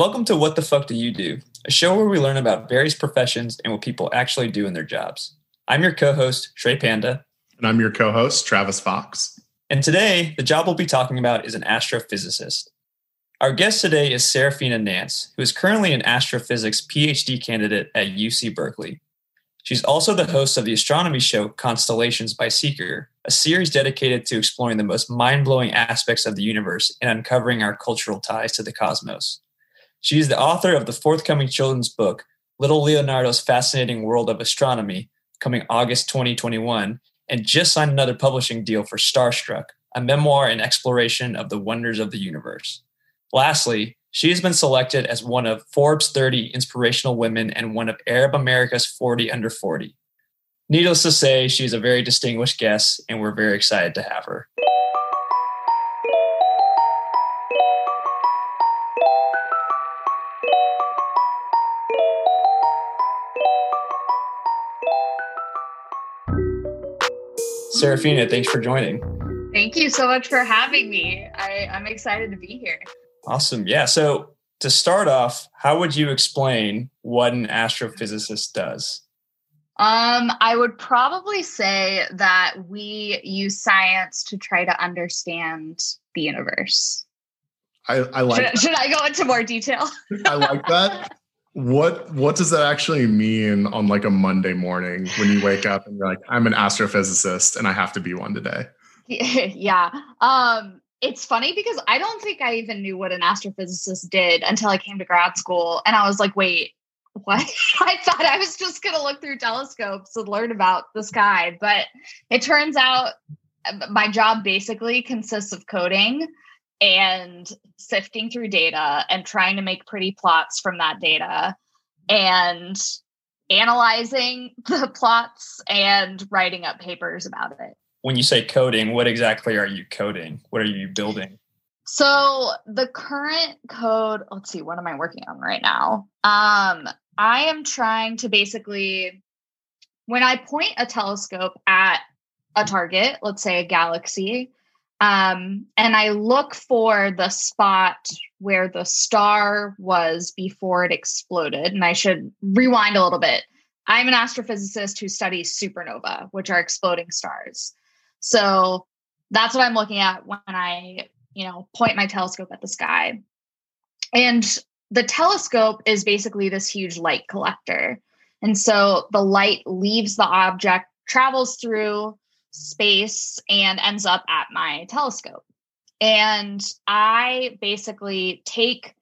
Welcome to What the Fuck Do You Do, a show where we learn about various professions and what people actually do in their jobs. I'm your co host, Shrey Panda. And I'm your co host, Travis Fox. And today, the job we'll be talking about is an astrophysicist. Our guest today is Sarafina Nance, who is currently an astrophysics PhD candidate at UC Berkeley. She's also the host of the astronomy show Constellations by Seeker, a series dedicated to exploring the most mind blowing aspects of the universe and uncovering our cultural ties to the cosmos. She is the author of the forthcoming children's book, Little Leonardo's Fascinating World of Astronomy, coming August 2021, and just signed another publishing deal for Starstruck, a memoir and exploration of the wonders of the universe. Lastly, she has been selected as one of Forbes 30 inspirational women and one of Arab America's 40 under 40. Needless to say, she's a very distinguished guest, and we're very excited to have her. Sarafina, thanks for joining. Thank you so much for having me. I, I'm excited to be here. Awesome. Yeah. So to start off, how would you explain what an astrophysicist does? Um, I would probably say that we use science to try to understand the universe. I, I like. Should, should, I go into more detail? I like that. What What does that actually mean on like a Monday morning when you wake up and you're like, I'm an astrophysicist and I have to be one today? yeah. Um, it's funny because I don't think I even knew what an astrophysicist did until I came to grad school. And I was like, wait, what? I thought I was just going to look through telescopes and learn about the sky. But it turns out uh, my job basically consists of coding and sifting through data and trying to make pretty plots from that data and analyzing the plots and writing up papers about it when you say coding, what exactly are you coding? What are you building? So the current code, let's see, what am I working on right now? Um, I am trying to basically, when I point a telescope at a target, let's say a galaxy, um, and I look for the spot where the star was before it exploded. And I should rewind a little bit. I'm an astrophysicist who studies supernova, which are exploding stars. So that's what I'm looking at when I, you know, point my telescope at the sky. And the telescope is basically this huge light collector. And so the light leaves the object, travels through space, and ends up at my telescope. And I basically take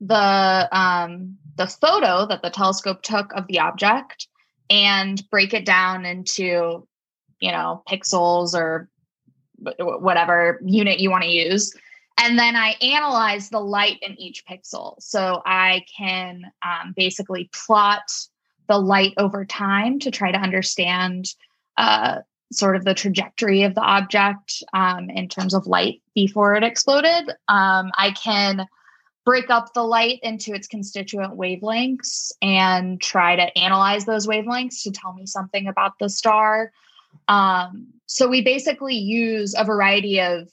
the um, the photo that the telescope took of the object and break it down into you know, pixels or whatever unit you want to use. And then I analyze the light in each pixel. So I can um, basically plot the light over time to try to understand uh, sort of the trajectory of the object um, in terms of light before it exploded. Um, I can break up the light into its constituent wavelengths and try to analyze those wavelengths to tell me something about the star. Um, so we basically use a variety of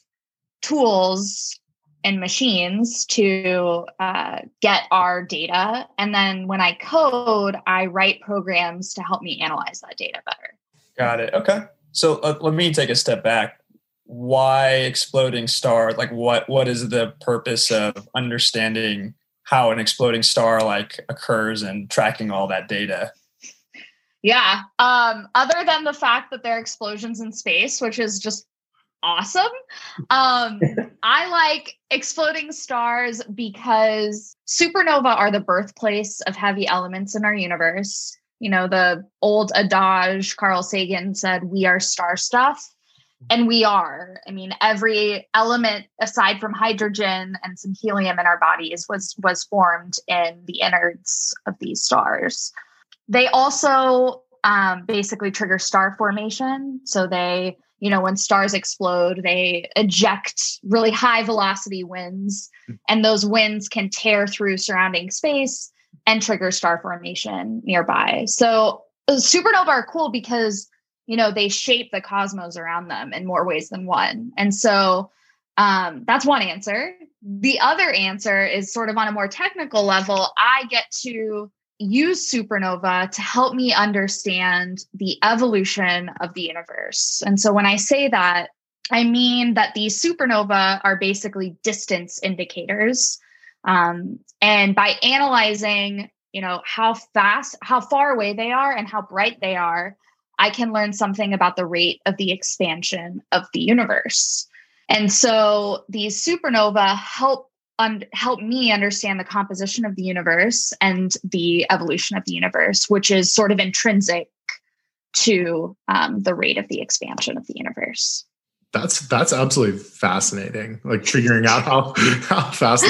tools and machines to uh, get our data. And then when I code, I write programs to help me analyze that data better. Got it. Okay. So uh, let me take a step back. Why exploding star? Like, what what is the purpose of understanding how an exploding star like occurs and tracking all that data? Yeah. Um, other than the fact that there are explosions in space, which is just awesome. Um, I like exploding stars because supernova are the birthplace of heavy elements in our universe. You know, the old adage Carl Sagan said, We are star stuff. And we are. I mean, every element aside from hydrogen and some helium in our bodies was was formed in the innards of these stars. They also um, basically trigger star formation. So they, you know, when stars explode, they eject really high velocity winds, hmm. and those winds can tear through surrounding space and trigger star formation nearby. So uh, supernovae are cool because you know they shape the cosmos around them in more ways than one and so um, that's one answer the other answer is sort of on a more technical level. I get to use supernova to help me understand the evolution of the universe. And so when I say that, I mean that these supernova are basically distance indicators. Um, and by analyzing, you know, how fast, how far away they are and how bright they are, I can learn something about the rate of the expansion of the universe. And so these supernova help un- help me understand the composition of the universe and the evolution of the universe, which is sort of intrinsic to um, the rate of the expansion of the universe. That's that's absolutely fascinating. Like figuring out how how fast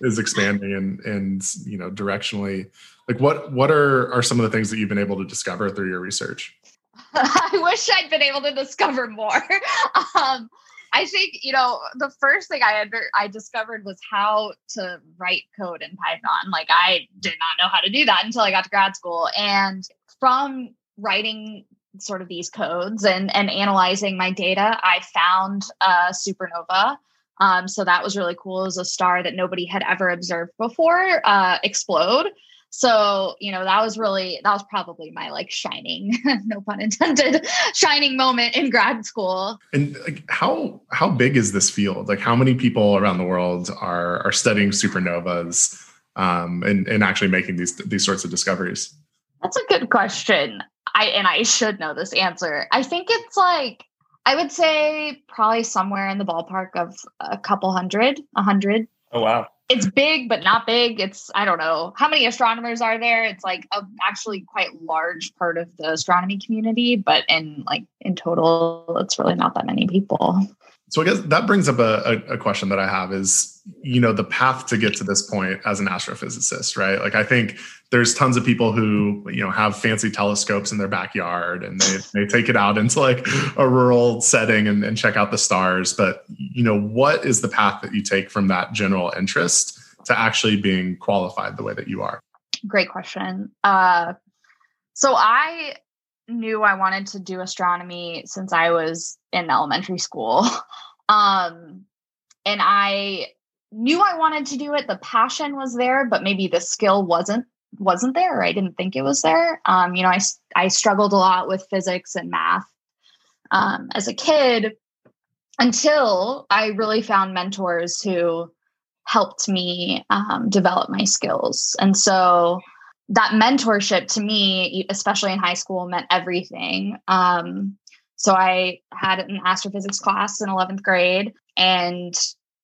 is expanding and and you know directionally. Like what what are are some of the things that you've been able to discover through your research? I wish I'd been able to discover more. um, I think you know the first thing I under I discovered was how to write code in Python. Like I did not know how to do that until I got to grad school, and from writing sort of these codes and and analyzing my data, I found a supernova. Um, so that was really cool. It was a star that nobody had ever observed before uh, explode. So you know that was really that was probably my like shining no pun intended shining moment in grad school. And like how how big is this field? Like how many people around the world are are studying supernovas um and and actually making these these sorts of discoveries? That's a good question i and i should know this answer. I think it's like i would say probably somewhere in the ballpark of a couple hundred a hundred. Oh wow. It's big but not big. It's i don't know. How many astronomers are there? It's like a actually quite large part of the astronomy community but in like in total it's really not that many people so I guess that brings up a, a, question that I have is, you know, the path to get to this point as an astrophysicist, right? Like I think there's tons of people who, you know, have fancy telescopes in their backyard and they, they take it out into like a rural setting and, and check out the stars. But, you know, what is the path that you take from that general interest to actually being qualified the way that you are? Great question. Uh, so I knew I wanted to do astronomy since I was in elementary school. Um, and I knew I wanted to do it. The passion was there, but maybe the skill wasn't wasn't there. Or I didn't think it was there. Um, you know, I I struggled a lot with physics and math um, as a kid until I really found mentors who helped me um, develop my skills. And so that mentorship to me, especially in high school, meant everything. Um, so I had an astrophysics class in 11th grade, and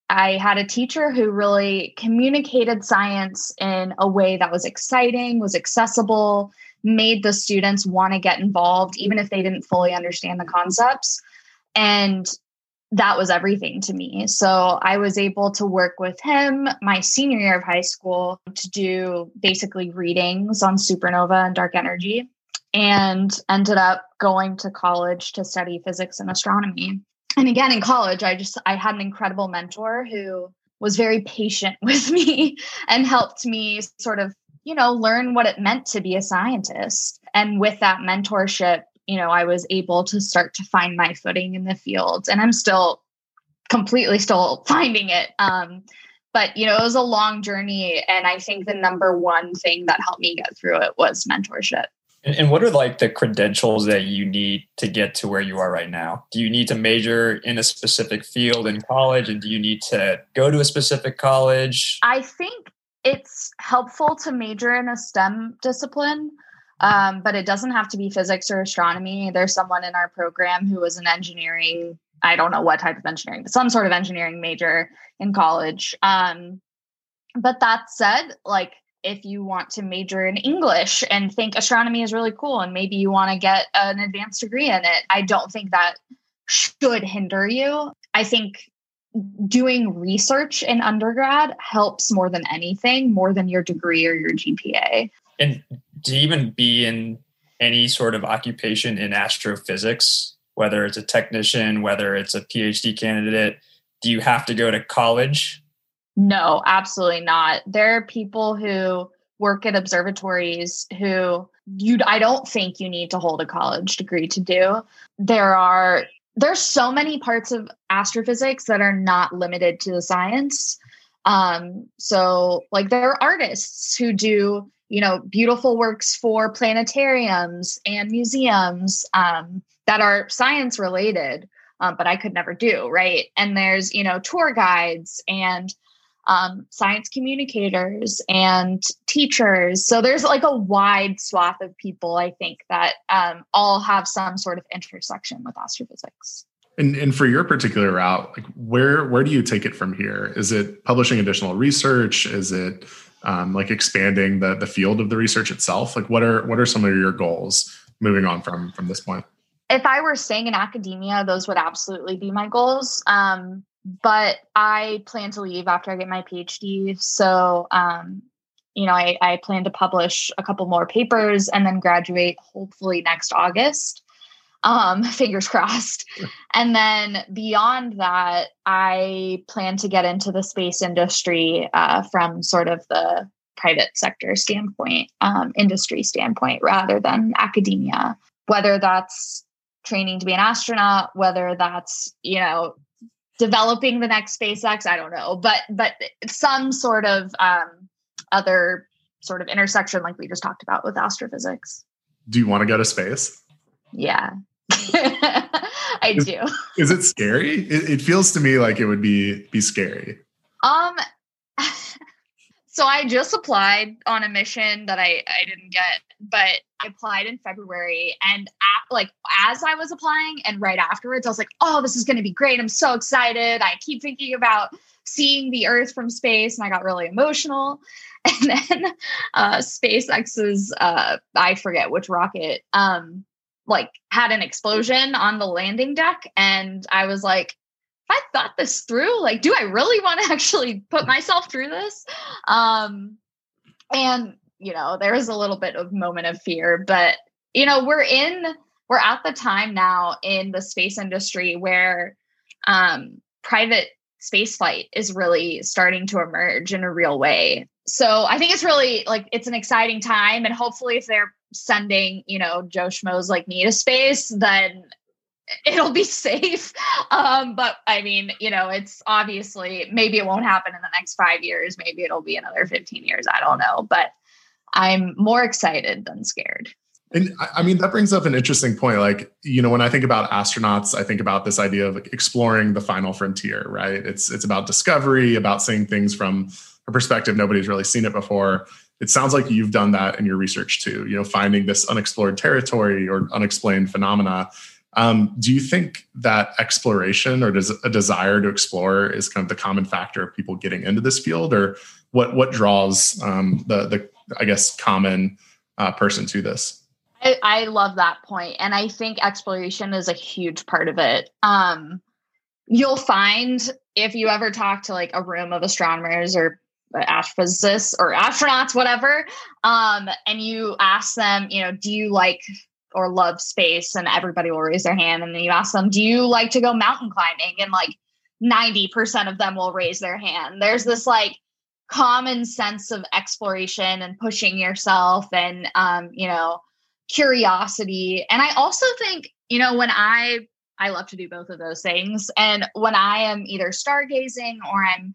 I had a teacher who really communicated science in a way that was exciting, was accessible, made the students want to get involved, even if they didn't fully understand the concepts. And that was everything to me. So I was able to work with him my senior year of high school to do basically readings on supernova and dark energy and ended up going to college to study physics and astronomy. And again in college I just I had an incredible mentor who was very patient with me and helped me sort of, you know, learn what it meant to be a scientist. And with that mentorship, you know, I was able to start to find my footing in the field. And I'm still completely still finding it. Um, but you know, it was a long journey. And I think the number one thing that helped me get through it was mentorship. And, what are like the credentials that you need to get to where you are right now? Do you need to major in a specific field in college? And do you need to go to a specific college? I think it's helpful to major in a STEM discipline. Um, but it doesn't have to be physics or astronomy. There's someone in our program who was an engineering, I don't know what type of engineering, but some sort of engineering major in college. Um, but that said, like if you want to major in English and think astronomy is really cool and maybe you want to get an advanced degree in it, I don't think that should hinder you. I think doing research in undergrad helps more than anything, more than your degree or your GPA. And to even be in any sort of occupation in astrophysics, whether it's a technician, whether it's a PhD candidate, do you have to go to college? No, absolutely not. There are people who work at observatories who you I don't think you need to hold a college degree to do. There are there's so many parts of astrophysics that are not limited to the science. Um, so like there are artists who do, you know, beautiful works for planetariums and museums um, that are science related, um, but I could never do, right? And there's, you know, tour guides and um, science communicators and teachers. So there's like a wide swath of people, I think, that um, all have some sort of intersection with astrophysics. And, and for your particular route, like where where do you take it from here? Is it publishing additional research? Is it um, like expanding the the field of the research itself? Like what are what are some of your goals moving on from from this point? If I were staying in academia, those would absolutely be my goals. Um, but I plan to leave after I get my PhD. So, um, you know, I, I plan to publish a couple more papers and then graduate hopefully next August um, fingers crossed. And then beyond that, I plan to get into the space industry uh, from sort of the private sector standpoint, um, industry standpoint, rather than academia. Whether that's training to be an astronaut, whether that's you know developing the next SpaceX, I don't know, but but some sort of um, other sort of intersection, like we just talked about with astrophysics. Do you want to go to space? Yeah, I is, do. Is it scary? It, it, feels to me like it would be be scary. Um. So I just applied on a mission that I I didn't get, but I applied in February, and at, like as I was applying, and right afterwards, I was like, "Oh, this is going to be great! I'm so excited! I keep thinking about seeing the Earth from space," and I got really emotional. And then uh, SpaceX's uh, I forget which rocket um, like had an explosion on the landing deck and i was like i thought this through like do i really want to actually put myself through this? Um and you know there was a little bit of moment of fear but you know we're in we're at the time now in the space industry where um private space flight is really starting to emerge in a real way. So i think it's really like it's an exciting time and hopefully if they're sending, you know, Joe Schmoes like me to space, then it'll be safe. Um, but I mean, you know, it's obviously maybe it won't happen in the next five years. Maybe it'll be another 15 years. I don't know. But I'm more excited than scared. And I mean, that brings up an interesting point. Like, you know, when I think about astronauts, I think about this idea of exploring the final frontier, right? It's it's about discovery, about seeing things from a perspective nobody's really seen it before it sounds like you've done that in your research too you know finding this unexplored territory or unexplained phenomena. Um, do you think that exploration or a desire to explore is kind of the common factor of people getting into this field? Or what what draws um, the the i guess common uh, person to this? I, I love that point and i think exploration is a huge part of it. Um, you'll find if you ever talk to like a room of astronomers or astrophysicists or astronauts, whatever, um, and you ask them, you know, do you like or love space? And everybody will raise their hand. And then you ask them, do you like to go mountain climbing? And like 90% of them will raise their hand. There's this like common sense of exploration and pushing yourself and, um, you know, curiosity. And I also think, you know, when I, I love to do both of those things. And when I am either stargazing or I'm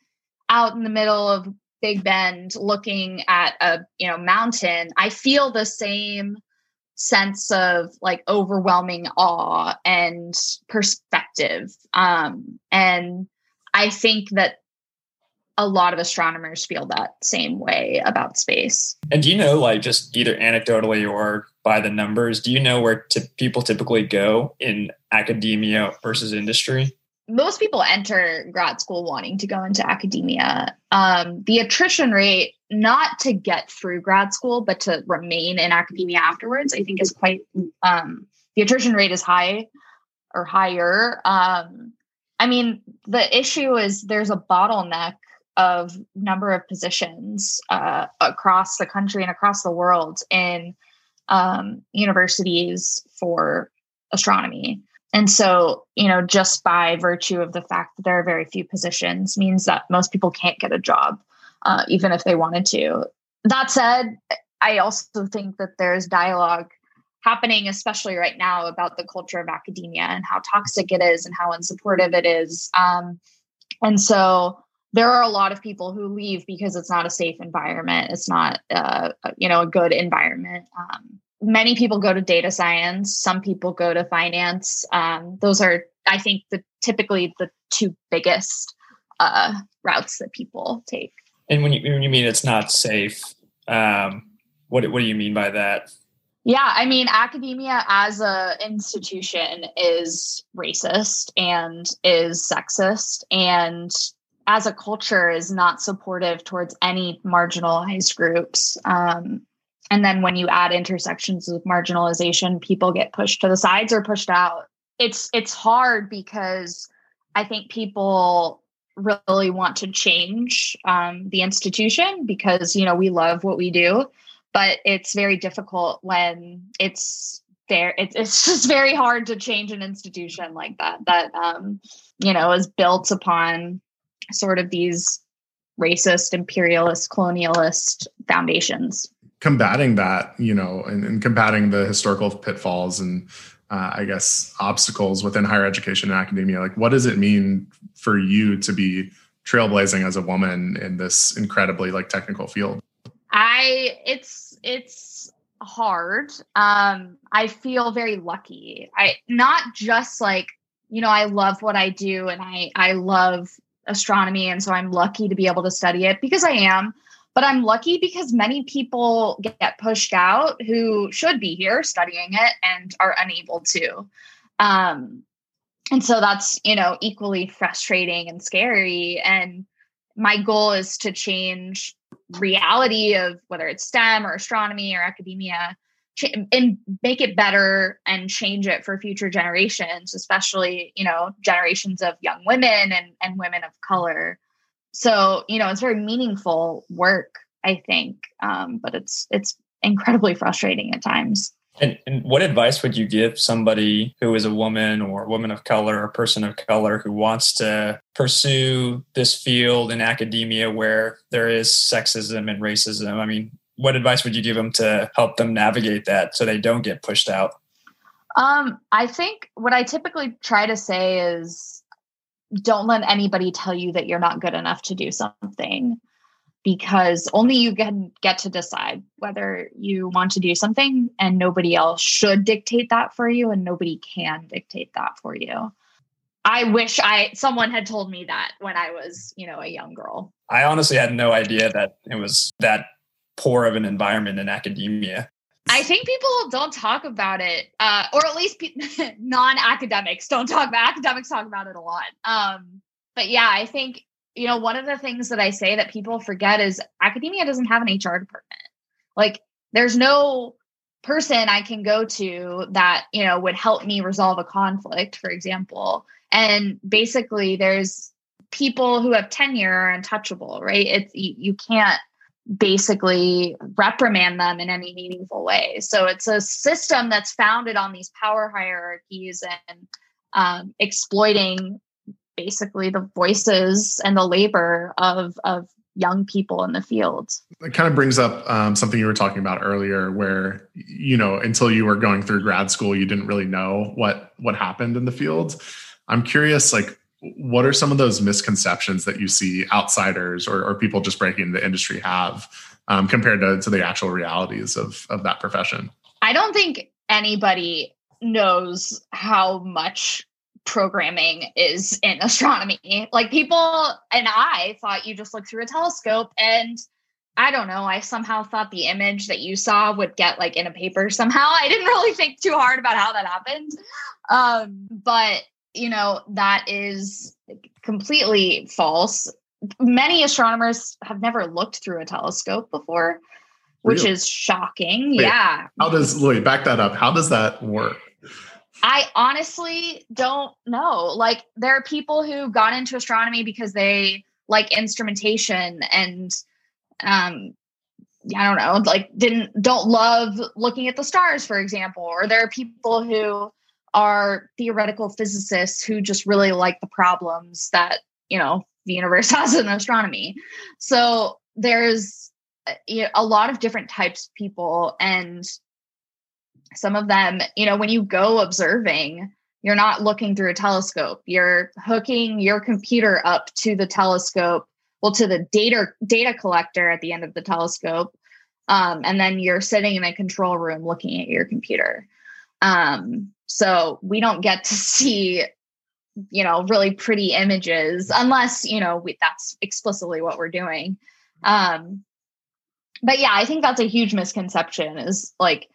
out in the middle of Big Bend looking at a you know mountain, I feel the same sense of like overwhelming awe and perspective. Um, and I think that a lot of astronomers feel that same way about space. And do you know, like, just either anecdotally or by the numbers, do you know where t- people typically go in academia versus industry? Most people enter grad school wanting to go into academia. Um, the attrition rate, not to get through grad school, but to remain in academia afterwards, I think is quite, um, the attrition rate is high or higher. Um, I mean, the issue is there's a bottleneck of number of positions uh, across the country and across the world in um, universities for astronomy. And so, you know, just by virtue of the fact that there are very few positions means that most people can't get a job, uh, even if they wanted to. That said, I also think that there's dialogue happening, especially right now, about the culture of academia and how toxic it is and how unsupportive it is. Um, and so, there are a lot of people who leave because it's not a safe environment. It's not, uh, you know, a good environment. Um, many people go to data science. Some people go to finance. Um, those are, I think, the typically the two biggest uh, routes that people take. And when you when you mean it's not safe, um, what what do you mean by that? Yeah, I mean, academia as a institution is racist and is sexist, and as a culture is not supportive towards any marginalized groups. Um, and then when you add intersections of marginalization, people get pushed to the sides or pushed out. It's it's hard because I think people really want to change um, the institution because you know we love what we do but it's very difficult when it's there it's, it's just very hard to change an institution like that that um, you know is built upon sort of these racist imperialist colonialist foundations combating that you know and, and combating the historical pitfalls and uh, i guess obstacles within higher education and academia like what does it mean for you to be trailblazing as a woman in this incredibly like technical field I it's it's hard. Um I feel very lucky. I not just like, you know, I love what I do and I I love astronomy and so I'm lucky to be able to study it because I am, but I'm lucky because many people get pushed out who should be here studying it and are unable to. Um and so that's, you know, equally frustrating and scary and my goal is to change reality of whether it's STEM or astronomy or academia and make it better and change it for future generations, especially, you know, generations of young women and, and women of color. So, you know, it's very meaningful work, I think. Um, but it's it's incredibly frustrating at times. And, and, what advice would you give somebody who is a woman or a woman of color or a person of color who wants to pursue this field in academia where there is sexism and racism? I mean, what advice would you give them to help them navigate that so they don't get pushed out? Um, I think what I typically try to say is don't let anybody tell you that you're not good enough to do something because only you can get to decide whether you want to do something and nobody else should dictate that for you and nobody can dictate that for you. I wish I someone had told me that when I was, you know, a young girl. I honestly had no idea that it was that poor of an environment in academia. I think people don't talk about it, uh, or at least non-academics don't talk about. Academics talk about it a lot. Um, but yeah, I think you know, one of the things that I say that people forget is academia doesn't have an HR department. Like, there's no person I can go to that, you know, would help me resolve a conflict, for example. And basically, there's people who have tenure are untouchable, right? It's you, you can't basically reprimand them in any meaningful way. So it's a system that's founded on these power hierarchies and um, exploiting basically the voices and the labor of of young people in the field. It kind of brings up um, something you were talking about earlier, where you know until you were going through grad school, you didn't really know what what happened in the field. I'm curious, like, what are some of those misconceptions that you see outsiders or, or people just breaking the industry have um, compared to, to the actual realities of of that profession? I don't think anybody knows how much programming is in astronomy. Like people and I thought you just look through a telescope and I don't know, I somehow thought the image that you saw would get like in a paper somehow. I didn't really think too hard about how that happened. Um, but you know, that is completely false. Many astronomers have never looked through a telescope before, which really? is shocking. Wait, yeah. How does Louis back that up? How does that work? I honestly don't know. Like there are people who got into astronomy because they like instrumentation and um I don't know, like didn't don't love looking at the stars for example, or there are people who are theoretical physicists who just really like the problems that, you know, the universe has in astronomy. So there's uh, a lot of different types of people and some of them, you know, when you go observing, you're not looking through a telescope. You're hooking your computer up to the telescope well to the data data collector at the end of the telescope um, and then you're sitting in a control room looking at your computer um, so we don't get to see you know really pretty images unless you know we, that's explicitly what we're doing. Um, but yeah i think that's a huge misconception is like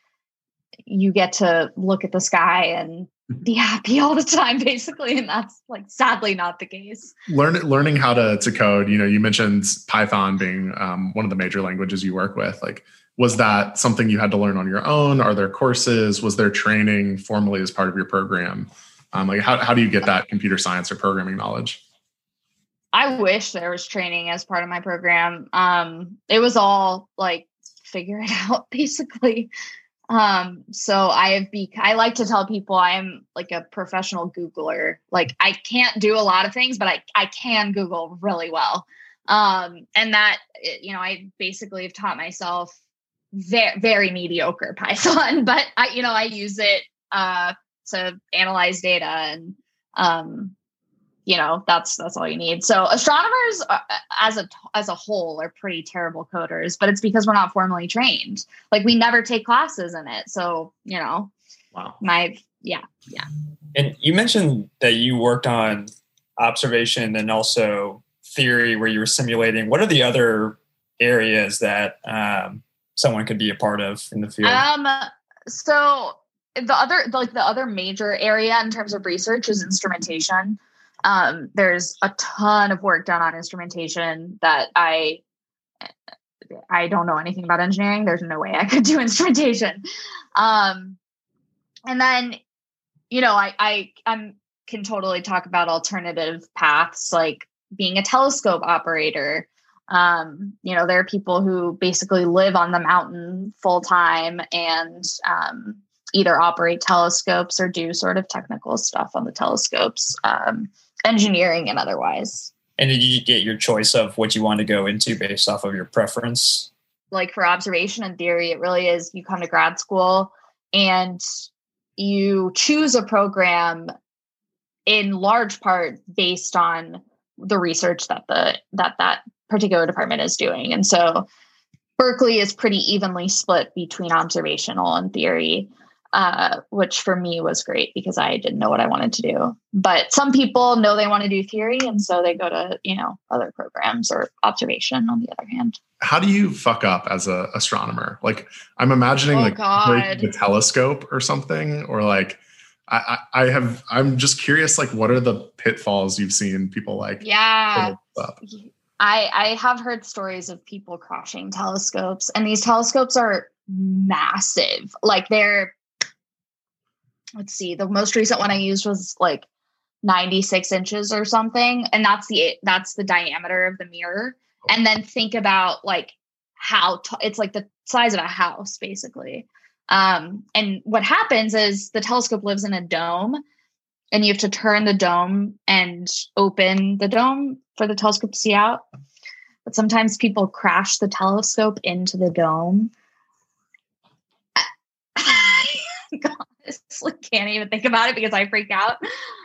you get to look at the sky and be happy all the time basically and that's like sadly not the case. Learn, learning how to, to code you know you mentioned python being um, one of the major languages you work with like was that something you had to learn on your own? Are there courses? Was there training formally as part of your program? Um, like how, how do you get that computer science or programming knowledge? I wish there was training as part of my program. Um, it was all like figure it out basically. Um, so I have be I like to tell people I'm like a professional Googler. Like I can't do a lot of things, but I, I can Google really well. Um, and that you know, I basically have taught myself very very mediocre Python, but I you know, I use it uh to analyze data and um you know that's that's all you need. So astronomers uh, as a as a whole are pretty terrible coders but it's because we're not formally trained. Like we never take classes in it so you know wow. my yeah yeah. And you mentioned that you worked on observation and also theory where you were simulating. What are the other areas that um, someone could be a part of in the field um so the other like the other major area in terms of research is instrumentation um, there's a ton of work done on instrumentation that I I don't know anything about engineering. There's no way I could do instrumentation. Um, and then, you know, I I I'm, can totally talk about alternative paths like being a telescope operator. Um, you know, there are people who basically live on the mountain full time and um, either operate telescopes or do sort of technical stuff on the telescopes. Um, engineering and otherwise. And did you get your choice of what you want to go into based off of your preference? Like for observation and theory, it really is you come to grad school and you choose a program in large part based on the research that the that that particular department is doing. And so Berkeley is pretty evenly split between observational and theory uh, which for me was great because I didn't know what I wanted to do. But some people know they want to do theory, and so they go to you know other programs or observation. On the other hand, how do you fuck up as an astronomer? Like I'm imagining oh, like God. the telescope or something, or like I, I, I have I'm just curious like what are the pitfalls you've seen people like yeah. I, I have heard stories of people crashing telescopes, and these telescopes are massive. Like they're let's see, the most recent one I used was like 96 inches or something. And that's the that's the diameter of the mirror. And then think about like how t- it's like the size of a house, basically. Um, and what happens is the telescope lives in a dome, and you have to turn the dome and open the dome for the telescope to see out. But sometimes people crash the telescope into the dome. Honestly can't even think about it because I freak out.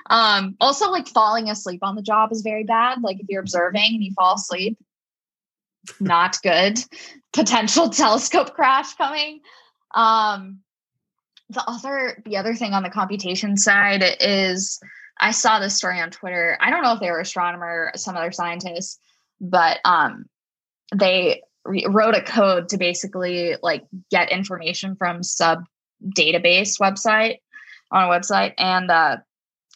Um, also, like falling asleep on the job is very bad. Like if you're observing and you fall asleep, not good. Potential telescope crash coming. Um, the other the other thing on the computation side is I saw this story on Twitter. I don't know if they were astronomer or some other scientists, but um, they re- wrote a code to basically like get information from sub database website on a website and uh,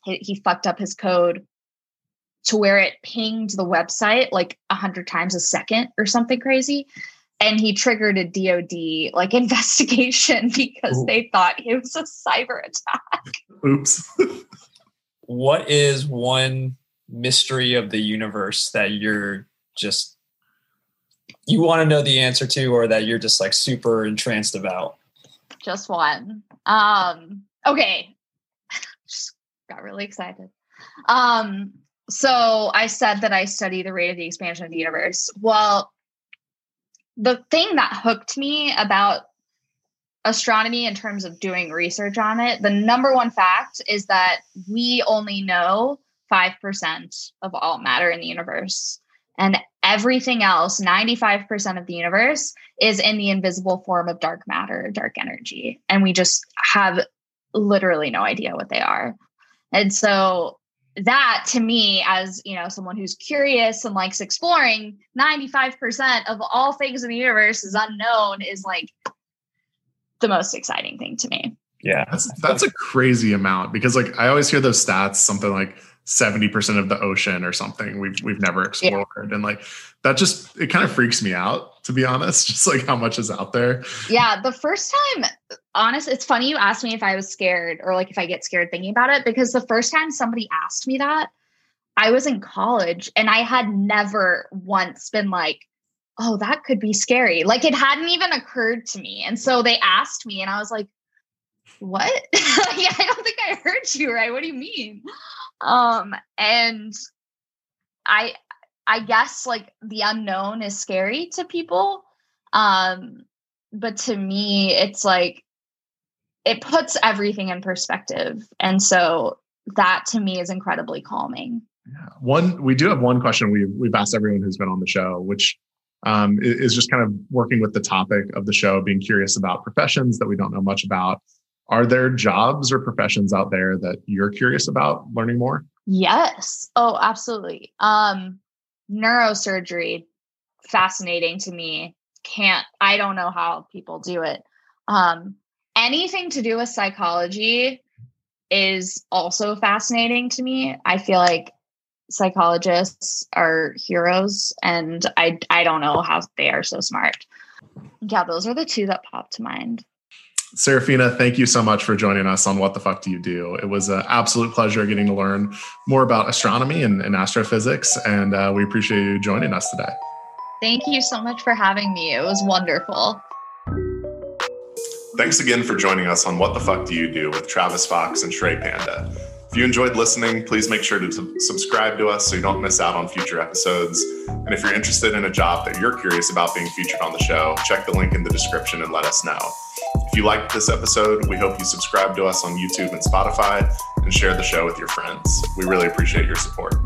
he, he fucked up his code to where it pinged the website like a hundred times a second or something crazy and he triggered a DoD like investigation because Ooh. they thought it was a cyber attack. Oops. what is one mystery of the universe that you're just you want to know the answer to or that you're just like super entranced about? just one. Um, okay. just got really excited. Um, so I said that I study the rate of the expansion of the universe. Well, the thing that hooked me about astronomy in terms of doing research on it, the number one fact is that we only know 5% of all matter in the universe. And everything else, 95% of the universe, is in the invisible form of dark matter, dark energy. And we just have literally no idea what they are. And so that to me as you know someone who's curious and likes exploring 95% of all things in the universe is unknown is like the most exciting thing to me. Yeah. That's that's a crazy amount because like i always hear those stats something like 70% of the ocean or something we've we've never explored. Yeah. and like that just it kind of freaks me out to be honest just like how much is out there. Yeah the first time honest it's funny you asked me if i was scared or like if i get scared thinking about it because the first time somebody asked me that i was in college and i had never once been like oh that could be scary. Like it hadn't even occurred to me. And so they asked me and i was like what? Yeah i don't think i heard you right? What do you mean? Um and i i guess like the unknown is scary to people. Um but to me it's like it puts everything in perspective and so that to me is incredibly calming yeah. one we do have one question we've, we've asked everyone who's been on the show which um, is just kind of working with the topic of the show being curious about professions that we don't know much about are there jobs or professions out there that you're curious about learning more? Yes. Oh, absolutely. Um, neurosurgery, fascinating to me. Can't, I don't know how people do it. Um, anything to do with psychology is also fascinating to me. I feel like psychologists are heroes and I I don't know how they are so smart. Yeah, those are the two that pop to mind. Sarafina, thank you so much for joining us on What the Fuck Do You Do? It was an absolute pleasure getting to learn more about astronomy and, and astrophysics, and uh, we appreciate you joining us today. Thank you so much for having me. It was wonderful. Thanks again for joining us on What the Fuck Do You Do with Travis Fox and Shrey Panda. If you enjoyed listening, please make sure to subscribe to us so you don't miss out on future episodes. And if you're interested in a job that you're curious about being featured on the show, check the link in the description and let us know. If you liked this episode, we hope you subscribe to us on YouTube and Spotify and share the show with your friends. We really appreciate your support.